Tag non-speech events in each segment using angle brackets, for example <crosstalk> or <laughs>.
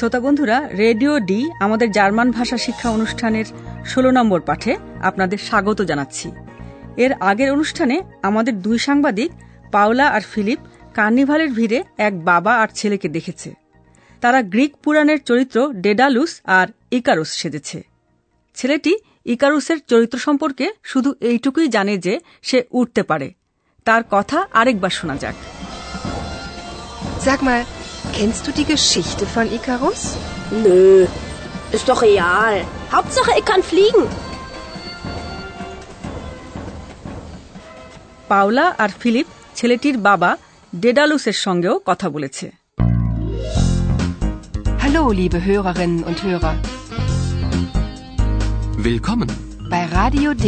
শ্রোতা বন্ধুরা, radio D, আমাদের জার্মান ভাষা শিক্ষা অনুষ্ঠানের ষোলো নম্বর পাঠে আপনাদের স্বাগত জানাচ্ছি। এর আগের অনুষ্ঠানে আমাদের দুই সাংবাদিক, পাওলা আর ফিলিপ, কার্নিভালের ভিড়ে এক বাবা আর ছেলেকে দেখেছে। তারা গ্রিক পুরাণের চরিত্র ডেডালুস আর ইকারুস সেজেছে। ছেলেটি ইকারুসের চরিত্র সম্পর্কে শুধু এইটুকুই জানে যে সে উঠতে পারে। তার কথা আরেকবার শোনা যাক। kennst du die Geschichte von Icarus? Nö, ist doch real. Hauptsache, ich kann fliegen. Paola আর ফিলিপ ছেলেটির বাবা ডেডালুসের সঙ্গেও কথা বলেছে Hallo, liebe Hörerinnen und Hörer. Willkommen. Bei Radio D.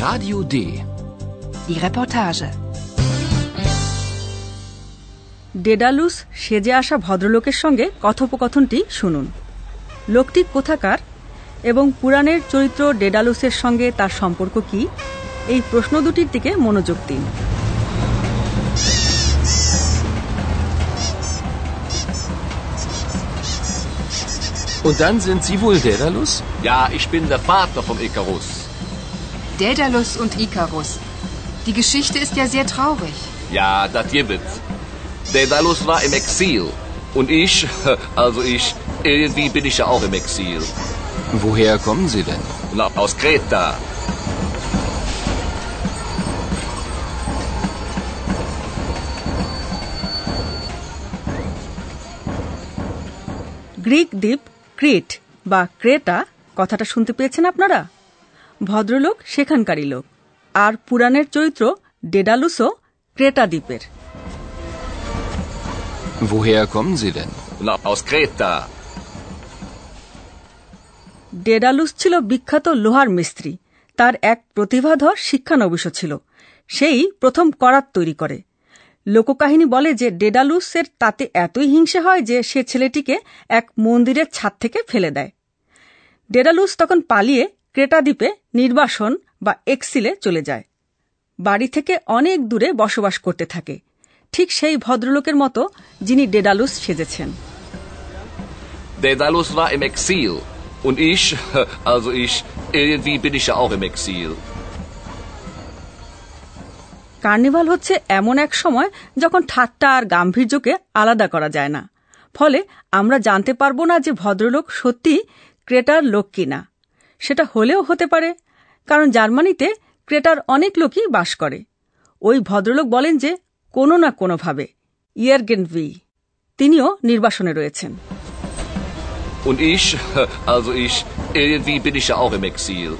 Radio D. Die Reportage. Daedalus সেজে আসা ভদ্রলোকের সঙ্গে কথোপকথনটি শুনুন লোকটি কোথাকার এবং পুরাণের চরিত্র ডেডালুসের সঙ্গে তার সম্পর্ক কি এই প্রশ্ন দুটির দিকে মনোযোগ দিন Und dann sind Sie wohl Daedalus? Ja, ich bin der Vater vom Icarus. Daedalus und Icarus. Die Geschichte ist ja sehr traurig. Ja, das gibt Daedalus war im Exil. Und ich, <laughs> also ich, irgendwie bin ich ja auch im Exil. Woher kommen Sie denn? Na, aus Kreta. Greek দ্বীপ ক্রিট বা Creta কথাটা শুনতে পেয়েছেন আপনারা ভদ্রলোক সেখানকারই লোক আর পুরাণের চরিত্র ডেডালুসও ক্রেটা দ্বীপের। Woher kommen Sie denn? Na, aus Kreta. Daedalus ছিল বিখ্যাত লোহার মিস্ত্রি। তার এক প্রতিভাধর শিক্ষানবিশ ছিল। সেই প্রথম করাত তৈরি করে। লোককাহিনী বলে যে ডেডালুসের তাতে এতই হিংসে হয় যে সে ছেলেটিকে এক মন্দিরের ছাদ থেকে ফেলে দেয়। ডেডালুস তখন পালিয়ে ক্রেটা দ্বীপে নির্বাসন বা এক্সিলে চলে যায়। বাড়ি থেকে অনেক দূরে বসবাস করতে থাকে। ঠিক সেই ভদ্রলোকের মতো যিনি ডেডালুস সেজেছেন। Daedalus war im Exil. Und ich, <laughs> also ich, irgendwie bin ich ja auch im Exil. Carnival হচ্ছে এমন এক সময় যখন ঠাট্টা আর গাম্ভীর্যকে আলাদা করা যায় না। ফলে আমরা জানতে পারব না যে ভদ্রলোক সত্যি ক্রেটার লোক কিনা। সেটা হলেও হতে পারে কারণ জার্মানিতে ক্রেটার অনেক লোকই বাস করে। ওই ভদ্রলোক বলেন যে কোনো না কোনোভাবে। ইয়েরগেন ভি তিনিও নির্বাসনে রয়েছেন। Und ich, <laughs> also ich, irgendwie bin ich ja auch im Exil.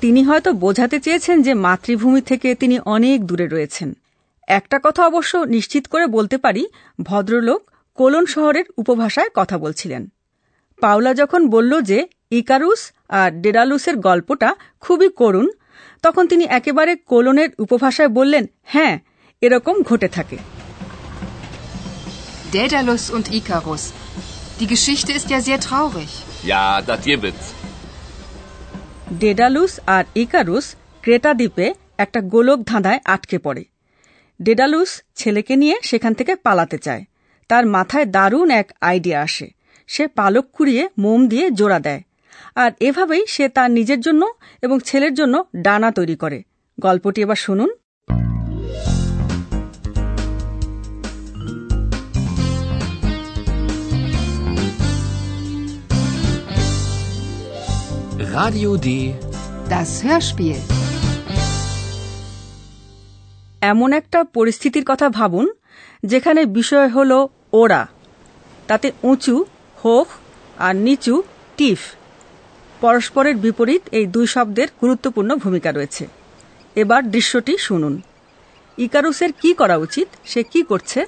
তিনি হয়তো বোঝাতে চেয়েছেন যে মাতৃভূমি থেকে তিনি অনেক দূরে রয়েছেন। একটা কথা অবশ্য নিশ্চিত করে বলতে পারি ভদ্রলোক কোলন শহরের উপভাষায় কথা বলছিলেন। পাওলা যখন বলল যে ইকারুস আর ডেডালুসের গল্পটা খুবই করুণ। তখন তিনি একেবারে কোলনের উপভাষায় বললেন হ্যাঁ এরকম ঘটে থাকে। Daedalus und Icarus. Die Geschichte ist ja sehr traurig. Ja, das gibt Daedalus আর ইকারুস ক্রেটা দ্বীপে একটা গোলক ধাঁধায় আটকে পড়ে। ডেডালুস ছেলেকে নিয়ে সেখান থেকে পালাতে চায়। তার মাথায় দারুণ এক আইডিয়া আসে। সে পালক কুড়িয়ে মোম দিয়ে জোড়া দেয়। আর এভাবেই সে তার নিজের জন্য এবং ছেলের জন্য ডানা তৈরি করে গল্পটি এবার শুনুন Radio D. Das Hörspiel. এমন একটা পরিস্থিতির কথা ভাবুন যেখানে বিষয় হল ওরা তাতে উঁচু হোক আর নিচু টিফ পরস্পরের বিপরীত এই দুই শব্দের গুরুত্বপূর্ণ ভূমিকা রয়েছে এবার দৃশ্যটি শুনুন ইকারুসের কি করা উচিত সে কি করছে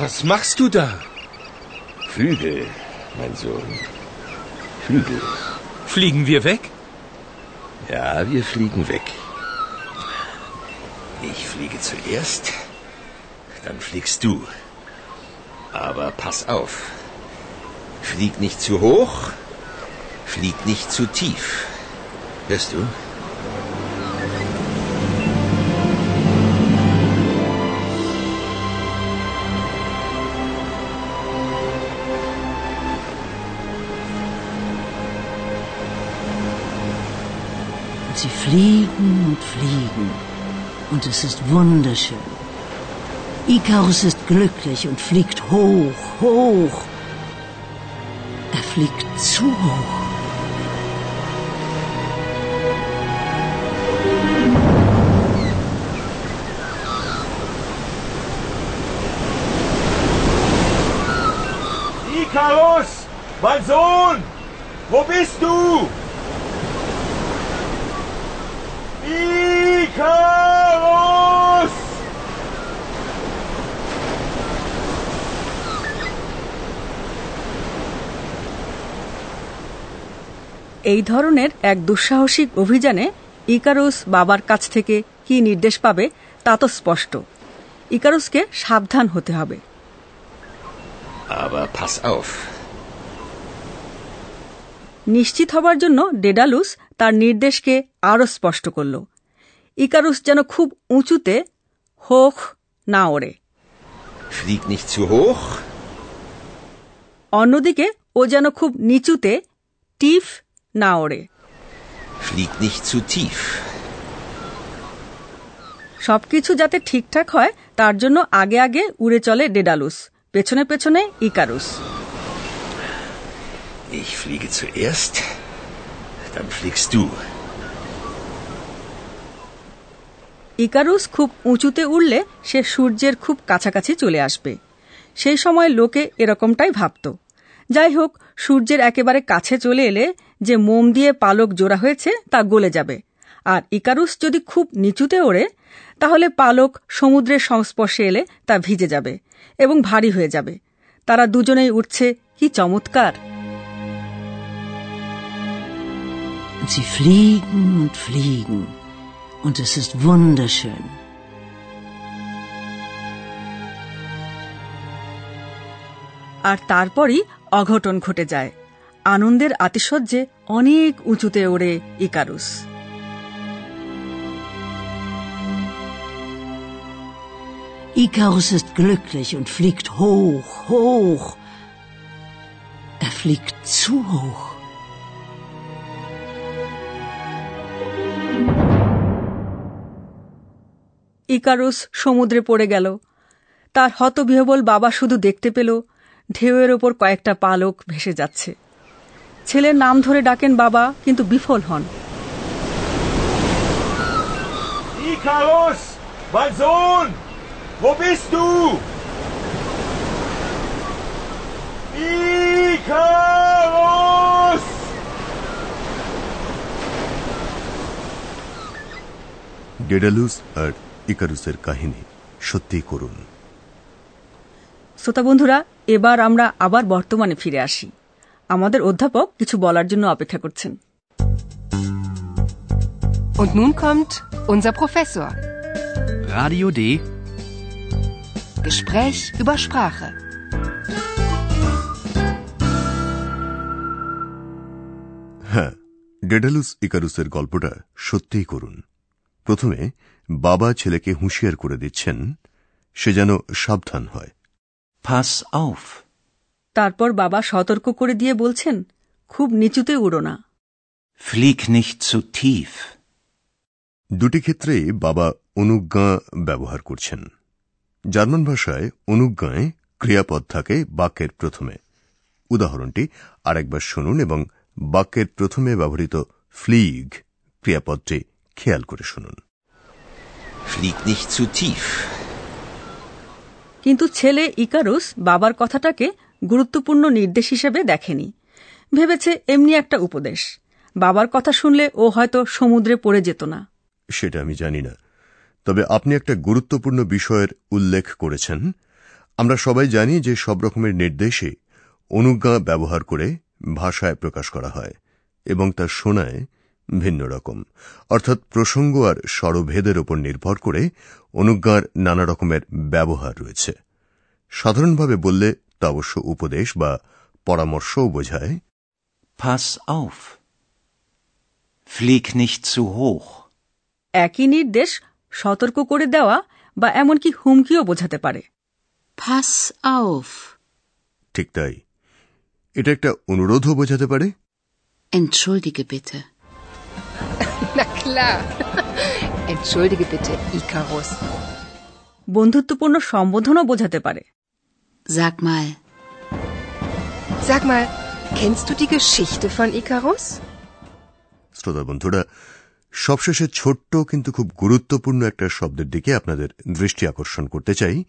Was machst du da? Flügel, mein Sohn. Flügel. Fliegen wir weg? Ja, wir fliegen weg. Ich fliege zuerst, dann fliegst du. Aber pass auf. Flieg nicht zu hoch, flieg nicht zu tief. Hörst du? Sie fliegen und fliegen. Und es ist wunderschön. Ikarus ist glücklich und fliegt hoch, hoch. Er fliegt zu hoch. Ikarus! Mein Sohn! Wo bist du? Ikarus! এই ধরনের এক দুঃসাহসিক অভিযানে Icarus বাবার কাছ থেকে কি নির্দেশ পাবে তা তো স্পষ্ট। ইকারুসকে সাবধান হতে হবে। Aber pass auf. নিশ্চিত হবার জন্য ডেডালুস তার নির্দেশকে আরও স্পষ্ট করল। ইকারুস যেন খুব উঁচুতে হোক না ওড়ে। অন্যদিকে ও যেন খুব নিচুতে টিফ না ওড়ে flieg nicht zu tief. সবকিছু যাতে ঠিকঠাক হয় তার জন্য আগে আগে উড়ে চলে ডেডালুস পেছনে পেছনে Icarus Ich fliege zuerst, dann fliegst du. Icarus খুব উঁচুতে উড়লে সে সূর্যের খুব কাছাকাছি চলে আসবে সেই সময় লোকে এরকমটাই ভাবত যাই হোক সূর্যের একেবারে কাছে চলে এলে যে মোম দিয়ে পালক জোড়া হয়েছে তা গলে যাবে আর ইকারুস যদি খুব নিচুতে ওড়ে তাহলে পালক সমুদ্রের সংস্পর্শে এলে তা ভিজে যাবে এবং ভারী হয়ে যাবে তারা দুজনেই উঠছে কি চমৎকার Sie fliegen und fliegen. Und es ist wunderschön. আর তারপরই অঘটন ঘটে যায় আনন্দের আতিশয্যে অনেক উঁচুতে ওড়ে Icarus Ikarus ist glücklich und fliegt hoch, hoch. Er fliegt zu hoch. Icarus সমুদ্রে পড়ে গেল তার হতবিহবল বাবা শুধু দেখতে পেল ঢেউয়ের ওপর কয়েকটা পালক ভেসে যাচ্ছে ছেলের নাম ধরে ডাকেন বাবা কিন্তু বিফল হন Ikarus! Mein Sohn! Wo bist du? Ikarus! Daedalus আর ইকারুসের কাহিনী সত্যিই করুন শ্রোতা বন্ধুরা এবার আমরা আবার বর্তমানে ফিরে আসি আমাদের অধ্যাপক কিছু বলার জন্য অপেক্ষা করছেন Und nun kommt unser Professor. Radio D. Gespräch über Sprache. হ্যাঁ ডেডালুস ইকারুসের গল্পটা সত্যিই করুন প্রথমে বাবা ছেলেকে হুঁশিয়ার করে দিচ্ছেন সে যেন সাবধান হয় Pass auf. তারপর বাবা সতর্ক করে দিয়ে বলছেন খুব নিচুতে উড়ো না Flieg nicht zu tief. দুটি ক্ষেত্রেই বাবা অনুজ্ঞা ব্যবহার করছেন জার্মান ভাষায় অনুজ্ঞায় ক্রিয়াপদ থাকে বাক্যের প্রথমে উদাহরণটি আরেকবার শুনুন এবং বাক্যের প্রথমে ব্যবহৃত ফ্লিগ ক্রিয়াপদটি খেয়াল করে শুনুন Flieg nicht zu tief. কিন্তু ছেলে ইকারুস বাবার কথাটাকে গুরুত্বপূর্ণ নির্দেশ হিসেবে দেখেনি। ভেবেছে এমনি একটা উপদেশ। বাবার কথা শুনলে ও হয়তো সমুদ্রে পড়ে যেত না। সেটা আমি জানি না। তবে আপনি একটা গুরুত্বপূর্ণ বিষয়ের উল্লেখ করেছেন। আমরা সবাই জানি যে সব রকমের নির্দেশে অনুজ্ঞা ব্যবহার করে ভাষায় প্রকাশ করা হয় এবং তা শোনায় ভিন্ন রকম। অর্থাৎ প্রসঙ্গ আর স্বরভেদের উপর নির্ভর করে অনুজ্ঞার নানা রকমের ব্যবহার রয়েছে। সাধারণভাবে বললে তা অবশ্য উপদেশ বা পরামর্শও বোঝায় Pass auf. Flieg nicht zu hoch. একই নির্দেশ সতর্ক করে দেওয়া বা এমনকি হুমকিও বোঝাতে পারে auf. ঠিক তাই এটা একটা অনুরোধও বোঝাতে পারে Entschuldige bitte. <laughs> Na klar. Entschuldige bitte, Icarus. বন্ধুত্বপূর্ণ সম্বোধনও বোঝাতে পারে Sag mal, Sag mal, kennst du die Geschichte von Icarus? শ্রোতা বন্ধুরা সবশেষে ছোট্ট কিন্তু খুব গুরুত্বপূর্ণ একটা শব্দের দিকে আপনাদের দৃষ্টি আকর্ষণ করতে চাই।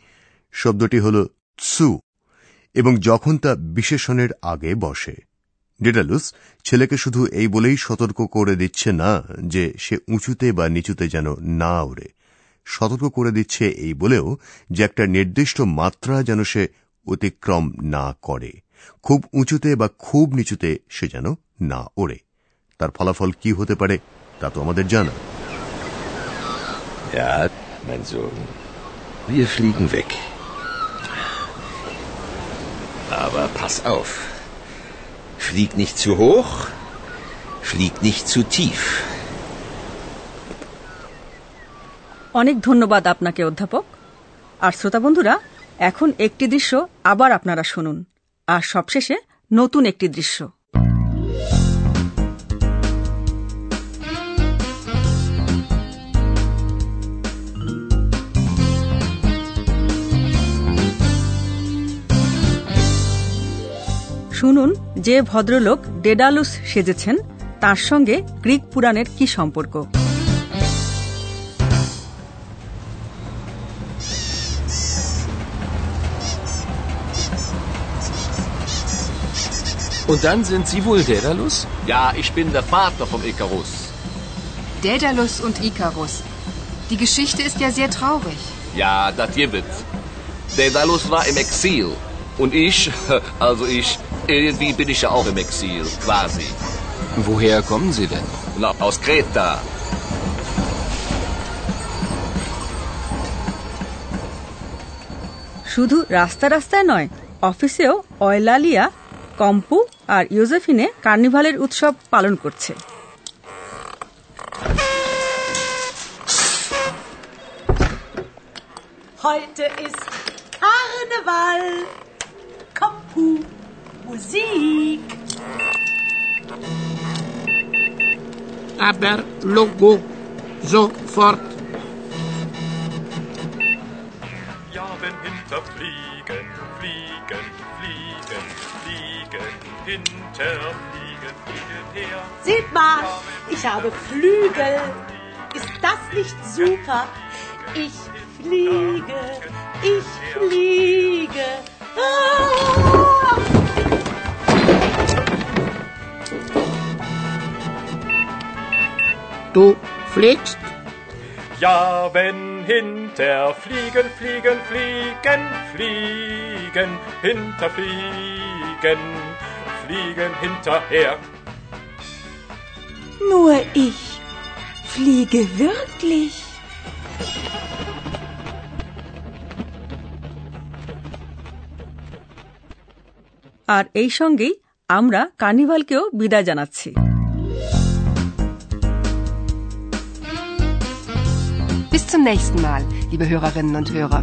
শব্দটি হল সু এবং যখন তা বিশেষণের আগে বসে। ডেডালুস ছেলেকে শুধু এই বলেই সতর্ক করে দিচ্ছে না যে সে উঁচুতে বা নিচুতে যেন না ওড়ে। সতর্ক করে দিচ্ছে এই বলেও যে একটা নির্দিষ্ট মাত্রা যেন সে অতিক্রম না করে খুব উঁচুতে বা খুব নিচুতে সে যেন না ওড়ে তার ফলাফল কি হতে পারে তা তো আমাদের জানা Ja, mein Sohn. Wir fliegen weg. Aber pass auf. Flieg nicht zu hoch, flieg nicht zu tief. অনেক ধন্যবাদ আপনাকে অধ্যাপক আর শ্রোতা বন্ধুরা এখন একটি দৃশ্য আবার আপনারা শুনুন। আর সবশেষে নতুন একটি দৃশ্য। শুনুন, যে ভদ্রলোক ডেডালুস সেজেছেন, তার সঙ্গে গ্রিক পুরাণের কি সম্পর্ক? Und dann sind Sie wohl Daedalus? Ja, ich bin der Vater vom Icarus. Daedalus und Icarus. Die Geschichte ist ja sehr traurig. Ja, das gibt. Daedalus war im Exil. Und ich, <laughs> also ich, irgendwie bin ich ja auch im Exil, quasi. Woher kommen Sie denn? Na, aus Kreta. শুধু রাস্তা রাস্তায় নয় অফিসেও Eulalia কম্পু আর ইউজেফিনে কার্নিভালের উৎসব পালন করছে Heute ist Karneval. Kompu, Musik. Aber Logo sofort. Ja, wenn hinterfliegen, fliegen, hinter, fliegen, fliegen her. Seht mal, ich habe Flügel. Ist das nicht super? Ich fliege, ich fliege. Ah! Du fliegst? Ja, wenn hinter fliegen, fliegen, fliegen, fliegen, hinterfliegen, fliegen hinterher. Nur ich fliege wirklich. আর এই সঙ্গেই আমরা কার্নিভালকেও বিদায় জানাচ্ছি Bis zum nächsten Mal, liebe Hörerinnen und Hörer.